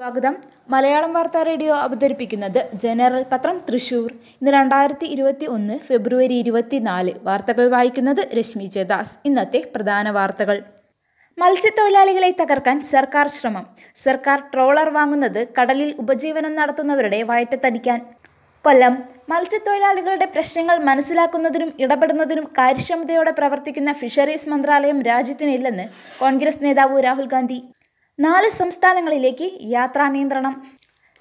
സ്വാഗതം. മലയാളം വാർത്താ റേഡിയോ അവതരിപ്പിക്കുന്നത് ജനറൽ പത്രം തൃശൂർ. ഇന്ന് രണ്ടായിരത്തി ഇരുപത്തി ഒന്ന് ഫെബ്രുവരി ഇരുപത്തിനാല്. വാർത്തകൾ വായിക്കുന്നത് രശ്മി ജയദാസ്. ഇന്നത്തെ പ്രധാന വാർത്തകൾ. മത്സ്യത്തൊഴിലാളികളെ തകർക്കാൻ സർക്കാർ ശ്രമം. സർക്കാർ ട്രോളർ വാങ്ങുന്നത് കടലിൽ ഉപജീവനം നടത്തുന്നവരുടെ വയറ്റത്തടിക്കാൻ. കൊല്ലം. മത്സ്യത്തൊഴിലാളികളുടെ പ്രശ്നങ്ങൾ മനസ്സിലാക്കുന്നതിനും ഇടപെടുന്നതിനും കാര്യക്ഷമതയോടെ പ്രവർത്തിക്കുന്ന ഫിഷറീസ് മന്ത്രാലയം രാജ്യത്തിനില്ലെന്ന് കോൺഗ്രസ് നേതാവ് രാഹുൽ ഗാന്ധി. നാല് സംസ്ഥാനങ്ങളിലേക്ക് യാത്രാ നിയന്ത്രണം.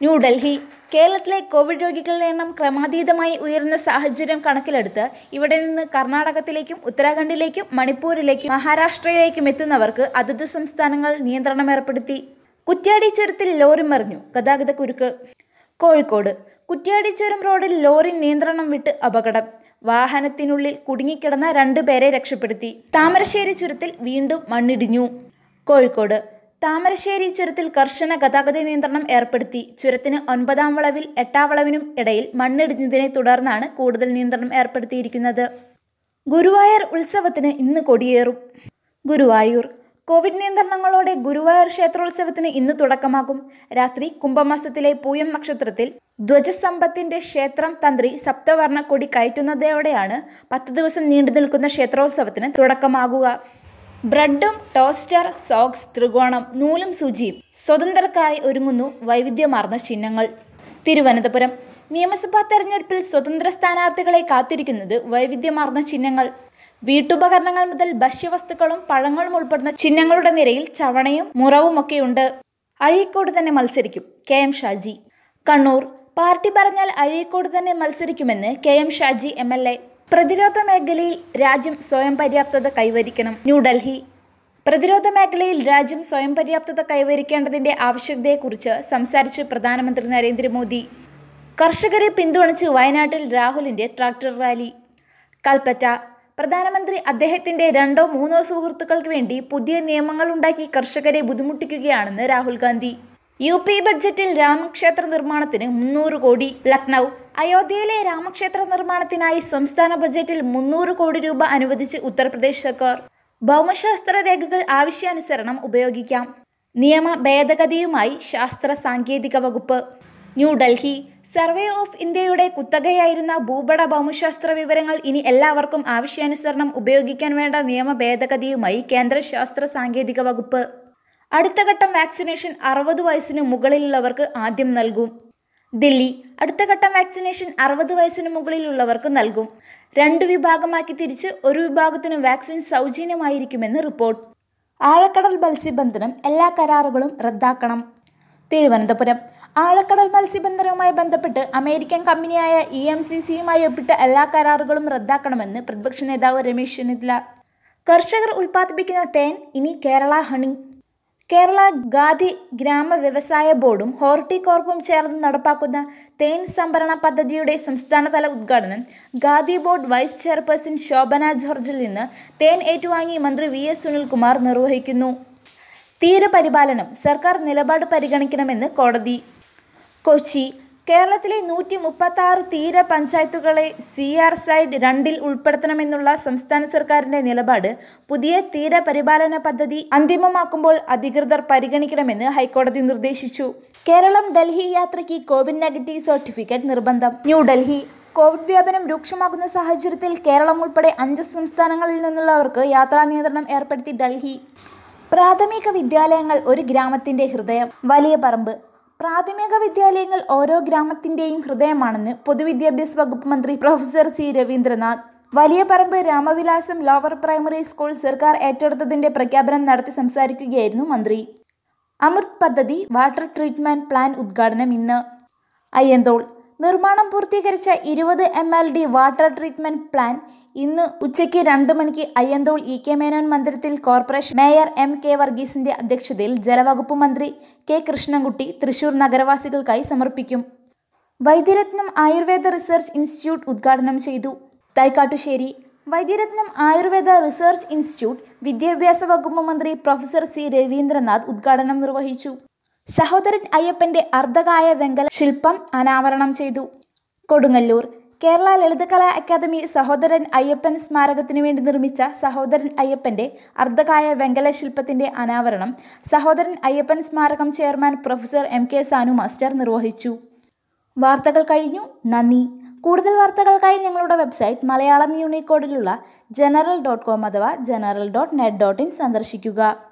ന്യൂഡൽഹി കേരളത്തിലെ കോവിഡ് രോഗികളുടെ എണ്ണം ക്രമാതീതമായി ഉയർന്ന സാഹചര്യം കണക്കിലെടുത്ത് ഇവിടെ നിന്ന് കർണാടകത്തിലേക്കും ഉത്തരാഖണ്ഡിലേക്കും മണിപ്പൂരിലേക്കും മഹാരാഷ്ട്രയിലേക്കും എത്തുന്നവർക്ക് അതത് സംസ്ഥാനങ്ങൾ നിയന്ത്രണം ഏർപ്പെടുത്തി. കുറ്റ്യാടി ചുരത്തിൽ ലോറി മറിഞ്ഞു. ഗതാഗത കുരുക്ക്. കോഴിക്കോട് കുറ്റ്യാടി ചുരം റോഡിൽ ലോറി നിയന്ത്രണം വിട്ട് അപകടം. വാഹനത്തിനുള്ളിൽ കുടുങ്ങിക്കിടന്ന രണ്ടുപേരെ രക്ഷപ്പെടുത്തി. താമരശ്ശേരി ചുരത്തിൽ വീണ്ടും മണ്ണിടിഞ്ഞു. കോഴിക്കോട് താമരശ്ശേരി ചുരത്തിൽ കർശന ഗതാഗത നിയന്ത്രണം ഏർപ്പെടുത്തി. ചുരത്തിന് ഒൻപതാം വളവിൽ എട്ടാം വളവിനും ഇടയിൽ മണ്ണിടിഞ്ഞതിനെ തുടർന്നാണ് കൂടുതൽ നിയന്ത്രണം ഏർപ്പെടുത്തിയിരിക്കുന്നത്. ഗുരുവായൂർ ഉത്സവത്തിന് ഇന്ന് കൊടിയേറും. ഗുരുവായൂർ. കോവിഡ് നിയന്ത്രണങ്ങളോടെ ഗുരുവായൂർ ക്ഷേത്രോത്സവത്തിന് ഇന്ന് തുടക്കമാകും. രാത്രി കുംഭമാസത്തിലെ പൂയം നക്ഷത്രത്തിൽ ധ്വജസമ്പത്തിന്റെ ക്ഷേത്രം തന്ത്രി സപ്തവർണ കൊടി കയറ്റുന്നതോടെയാണ് പത്ത് ദിവസം നീണ്ടു നിൽക്കുന്ന ക്ഷേത്രോത്സവത്തിന് തുടക്കമാകുക. ബ്രെഡും ടോസ്റ്റർ സോക്സ് ത്രികോണം നൂലും സൂചിയും സ്വതന്ത്രർക്കായി ഒരുങ്ങുന്നു വൈവിധ്യമാർന്ന ചിഹ്നങ്ങൾ. തിരുവനന്തപുരം. നിയമസഭാ തെരഞ്ഞെടുപ്പിൽ സ്വതന്ത്ര സ്ഥാനാർത്ഥികളെ കാത്തിരിക്കുന്നത് വൈവിധ്യമാർന്ന ചിഹ്നങ്ങൾ. വീട്ടുപകരണങ്ങൾ മുതൽ ഭക്ഷ്യവസ്തുക്കളും പഴങ്ങളും ഉൾപ്പെടുന്ന ചിഹ്നങ്ങളുടെ നിരയിൽ ചവണയും മുറവുമൊക്കെയുണ്ട് അഴീക്കോട് തന്നെ മത്സരിക്കും K M Shaji. Kannur. Party പറഞ്ഞാൽ അഴീക്കോട് തന്നെ മത്സരിക്കുമെന്ന് K M Shaji M L A. പ്രതിരോധ മേഖലയിൽ രാജ്യം സ്വയം പര്യാപ്തത കൈവരിക്കണം. ന്യൂഡൽഹി. പ്രതിരോധ മേഖലയിൽ രാജ്യം സ്വയം പര്യാപ്തത കൈവരിക്കേണ്ടതിന്റെ ആവശ്യകതയെക്കുറിച്ച് സംസാരിച്ച് പ്രധാനമന്ത്രി നരേന്ദ്രമോദി. കർഷകരെ പിന്തുണച്ച് വയനാട്ടിൽ രാഹുലിന്റെ ട്രാക്ടർ റാലി. കൽപ്പറ്റ. പ്രധാനമന്ത്രി അദ്ദേഹത്തിന്റെ രണ്ടോ മൂന്നോ സുഹൃത്തുക്കൾക്ക് വേണ്ടി പുതിയ നിയമങ്ങൾ ഉണ്ടാക്കി കർഷകരെ ബുദ്ധിമുട്ടിക്കുകയാണെന്ന് രാഹുൽ ഗാന്ധി. യു പി ബഡ്ജറ്റിൽ രാമക്ഷേത്ര നിർമ്മാണത്തിന് മുന്നൂറ് കോടി. ലക്നൗ അയോധ്യയിലെ രാമക്ഷേത്ര നിർമ്മാണത്തിനായി സംസ്ഥാന ബജറ്റിൽ മുന്നൂറ് കോടി രൂപ അനുവദിച്ച് ഉത്തർപ്രദേശ് സർക്കാർ. ഭൗമശാസ്ത്ര രേഖകൾ ആവശ്യാനുസരണം ഉപയോഗിക്കാം. നിയമ ഭേദഗതിയുമായി ശാസ്ത്ര സാങ്കേതിക വകുപ്പ്. ന്യൂഡൽഹി സർവേ ഓഫ് ഇന്ത്യയുടെ കുത്തകയായിരുന്ന ഭൂപട ഭൗമശാസ്ത്ര വിവരങ്ങൾ ഇനി എല്ലാവർക്കും ആവശ്യാനുസരണം ഉപയോഗിക്കാൻ വേണ്ട നിയമ ഭേദഗതിയുമായി കേന്ദ്ര ശാസ്ത്ര സാങ്കേതിക വകുപ്പ്. അടുത്ത ഘട്ടം വാക്സിനേഷൻ അറുപത് വയസ്സിന് മുകളിലുള്ളവർക്ക് ആദ്യം നൽകും. ദില്ലി അടുത്ത ഘട്ടം വാക്സിനേഷൻ അറുപത് വയസ്സിന് മുകളിലുള്ളവർക്ക് നൽകും. രണ്ട് വിഭാഗമാക്കി തിരിച്ച് ഒരു വിഭാഗത്തിന് വാക്സിൻ സൗജന്യമായിരിക്കുമെന്ന് റിപ്പോർട്ട്. ആഴക്കടൽ മത്സ്യബന്ധനം എല്ലാ കരാറുകളും റദ്ദാക്കണം. തിരുവനന്തപുരം ആഴക്കടൽ മത്സ്യബന്ധനവുമായി ബന്ധപ്പെട്ട് അമേരിക്കൻ കമ്പനിയായ ഇ എം സി സിയുമായി ഒപ്പിട്ട എല്ലാ കരാറുകളും റദ്ദാക്കണമെന്ന് പ്രതിപക്ഷ നേതാവ് രമേശ് ചെന്നിത്തല. കർഷകർ ഉൽപ്പാദിപ്പിക്കുന്ന തേൻ ഇനി കേരള ഹണി. കേരള ഖാദി ഗ്രാമ വ്യവസായ ബോർഡും ഹോർട്ടികോർപ്പും ചേർന്ന് നടപ്പാക്കുന്ന തേൻ സംഭരണ പദ്ധതിയുടെ സംസ്ഥാനതല ഉദ്ഘാടനം Khadi board vice chairperson Shobhana ജോർജിൽ നിന്ന് തേൻ ഏറ്റുവാങ്ങി മന്ത്രി വി എസ് സുനിൽകുമാർ നിർവഹിക്കുന്നു. തീരപരിപാലനം സർക്കാർ നിലപാട് പരിഗണിക്കണമെന്ന് കോടതി. കൊച്ചി കേരളത്തിലെ നൂറ്റി മുപ്പത്തി ആറ് തീര പഞ്ചായത്തുകളെ സി ആർ സൈഡ് രണ്ടിൽ ഉൾപ്പെടുത്തണമെന്നുള്ള സംസ്ഥാന സർക്കാരിന്റെ നിലപാട് പുതിയ തീരപരിപാലന പദ്ധതി അന്തിമമാക്കുമ്പോൾ അധികൃതർ പരിഗണിക്കണമെന്ന് ഹൈക്കോടതി നിർദ്ദേശിച്ചു. കേരളം ഡൽഹി യാത്രയ്ക്ക് കോവിഡ് നെഗറ്റീവ് സർട്ടിഫിക്കറ്റ് നിർബന്ധം. ന്യൂഡൽഹി കോവിഡ് വ്യാപനം രൂക്ഷമാകുന്ന സാഹചര്യത്തിൽ കേരളം ഉൾപ്പെടെ അഞ്ച് സംസ്ഥാനങ്ങളിൽ നിന്നുള്ളവർക്ക് യാത്രാ നിയന്ത്രണം ഏർപ്പെടുത്തി ഡൽഹി. പ്രാഥമിക വിദ്യാലയങ്ങൾ ഒരു ഗ്രാമത്തിന്റെ ഹൃദയം. വലിയ പറമ്പ്. പ്രാഥമിക വിദ്യാലയങ്ങൾ ഓരോ ഗ്രാമത്തിന്റെയും ഹൃദയമാണെന്ന് പൊതുവിദ്യാഭ്യാസ വകുപ്പ് മന്ത്രി പ്രൊഫസർ സി രവീന്ദ്രനാഥ്. വലിയ പറമ്പ് രാമവിലാസം ലോവർ പ്രൈമറി സ്കൂൾ സർക്കാർ ഏറ്റെടുത്തതിന്റെ പ്രഖ്യാപനം നടത്തി സംസാരിക്കുകയായിരുന്നു മന്ത്രി. അമൃത് പദ്ധതി വാട്ടർ ട്രീറ്റ്മെന്റ് പ്ലാൻ ഉദ്ഘാടനം ഇന്ന്. അയ്യന്തോൾ നിർമ്മാണം പൂർത്തീകരിച്ച ഇരുപത് M L D water treatment plant ഇന്ന് ഉച്ചയ്ക്ക് രണ്ട് മണിക്ക് അയ്യന്തോൾ ഇ കെ മേനോൻ മന്ദിരത്തിൽ കോർപ്പറേഷൻ മേയർ എം കെ വർഗീസിന്റെ അധ്യക്ഷതയിൽ ജലവകുപ്പ് മന്ത്രി കെ കൃഷ്ണൻകുട്ടി തൃശൂർ നഗരവാസികൾക്കായി സമർപ്പിക്കും. വൈദ്യരത്നം ആയുർവേദ റിസർച്ച് ഇൻസ്റ്റിറ്റ്യൂട്ട് ഉദ്ഘാടനം ചെയ്തു. തൈക്കാട്ടുശ്ശേരി വൈദ്യരത്നം ആയുർവേദ റിസർച്ച് ഇൻസ്റ്റിറ്റ്യൂട്ട് വിദ്യാഭ്യാസ വകുപ്പ് മന്ത്രി പ്രൊഫസർ സി രവീന്ദ്രനാഥ് ഉദ്ഘാടനം നിർവഹിച്ചു. സഹോദരൻ അയ്യപ്പന്റെ അർദ്ധകായ വെങ്കല ശില്പം അനാവരണം ചെയ്തു. കൊടുങ്ങല്ലൂർ. കേരള ലളിതകലാ അക്കാദമി സഹോദരൻ അയ്യപ്പൻ സ്മാരകത്തിനു വേണ്ടി നിർമ്മിച്ച സഹോദരൻ അയ്യപ്പന്റെ അർദ്ധകായ വെങ്കല ശില്പത്തിന്റെ അനാവരണം സഹോദരൻ അയ്യപ്പൻ സ്മാരകം chairman professor M K Sanu master നിർവഹിച്ചു. വാർത്തകൾ കഴിഞ്ഞു. നന്ദി. കൂടുതൽ വാർത്തകൾക്കായി ഞങ്ങളുടെ വെബ്സൈറ്റ് മലയാളം യൂണിക്കോഡിലുള്ള ജനറൽ ഡോട്ട് കോം അഥവാ general dot net dot in സന്ദർശിക്കുക.